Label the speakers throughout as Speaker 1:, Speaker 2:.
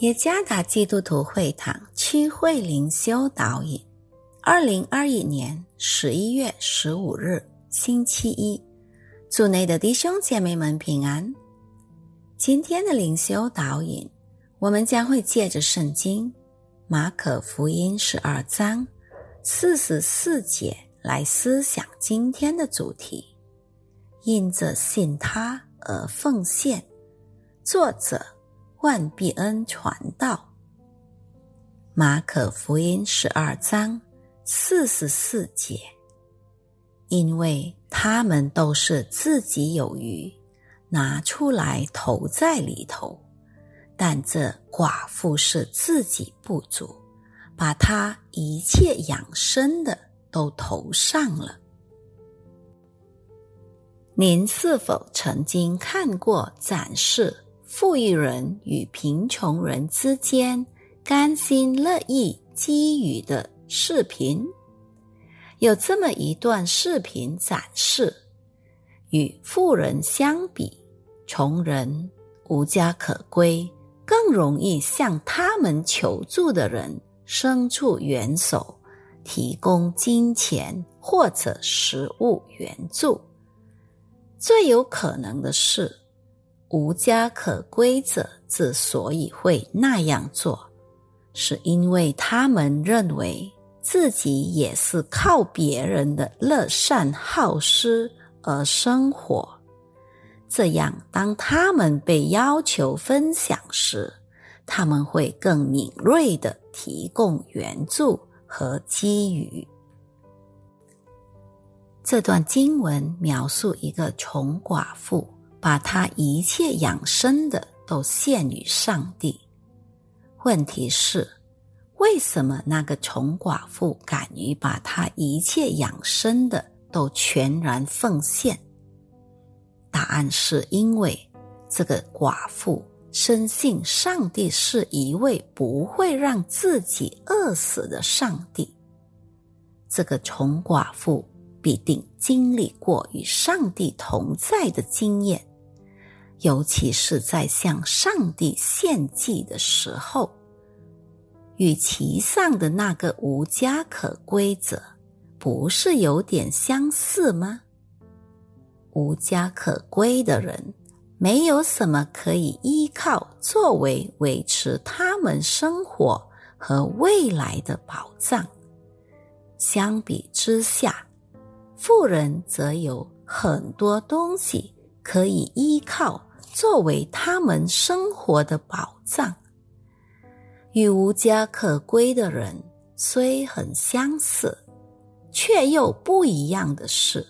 Speaker 1: 耶加达基督徒会堂区会灵修导引，二零二一年十一月十五日星期一，主内的弟兄姐妹们平安。今天的灵修导引，我们将会借着圣经马可福音十二章四十四节来思想今天的主题：因着信他而奉献。作者。万必恩传道，马可福音十二章四十四节，因为他们都是自己有余，拿出来投在里头；但这寡妇是自己不足，把她一切养生的都投上了。您是否曾经看过展示？富裕人与贫穷人之间甘心乐意给予的视频，有这么一段视频展示：与富人相比，穷人无家可归，更容易向他们求助的人伸出援手，提供金钱或者食物援助。最有可能的是。无家可归者之所以会那样做，是因为他们认为自己也是靠别人的乐善好施而生活。这样，当他们被要求分享时，他们会更敏锐的提供援助和给予。这段经文描述一个穷寡妇。把他一切养生的都献于上帝。问题是，为什么那个穷寡妇敢于把他一切养生的都全然奉献？答案是因为这个寡妇深信上帝是一位不会让自己饿死的上帝。这个穷寡妇必定经历过与上帝同在的经验。尤其是在向上帝献祭的时候，与其上的那个无家可归者，不是有点相似吗？无家可归的人，没有什么可以依靠作为维持他们生活和未来的保障。相比之下，富人则有很多东西可以依靠。作为他们生活的保障，与无家可归的人虽很相似，却又不一样的是，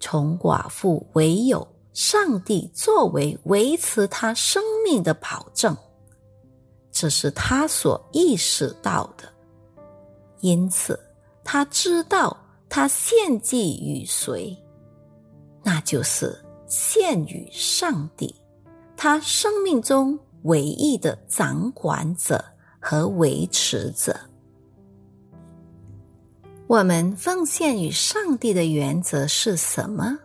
Speaker 1: 穷寡妇唯有上帝作为维持他生命的保证，这是他所意识到的，因此他知道他献祭与谁，那就是。献与上帝，他生命中唯一的掌管者和维持者。我们奉献与上帝的原则是什么？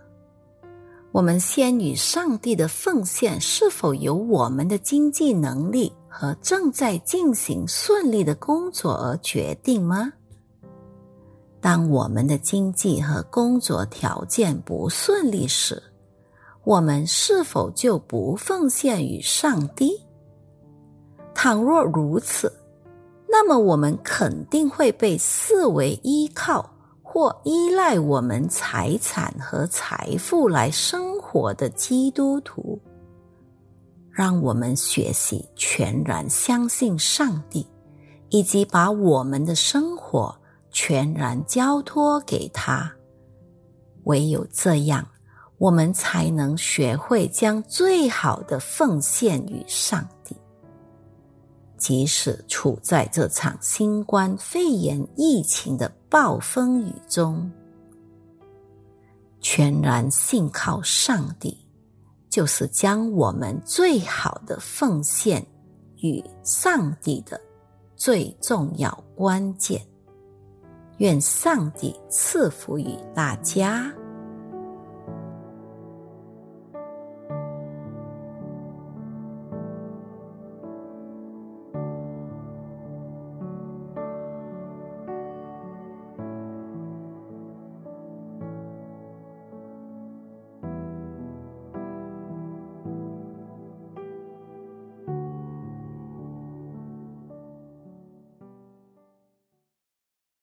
Speaker 1: 我们先与上帝的奉献是否由我们的经济能力和正在进行顺利的工作而决定吗？当我们的经济和工作条件不顺利时，我们是否就不奉献于上帝？倘若如此，那么我们肯定会被视为依靠或依赖我们财产和财富来生活的基督徒。让我们学习全然相信上帝，以及把我们的生活全然交托给他。唯有这样。我们才能学会将最好的奉献于上帝，即使处在这场新冠肺炎疫情的暴风雨中，全然信靠上帝，就是将我们最好的奉献与上帝的最重要关键。愿上帝赐福于大家。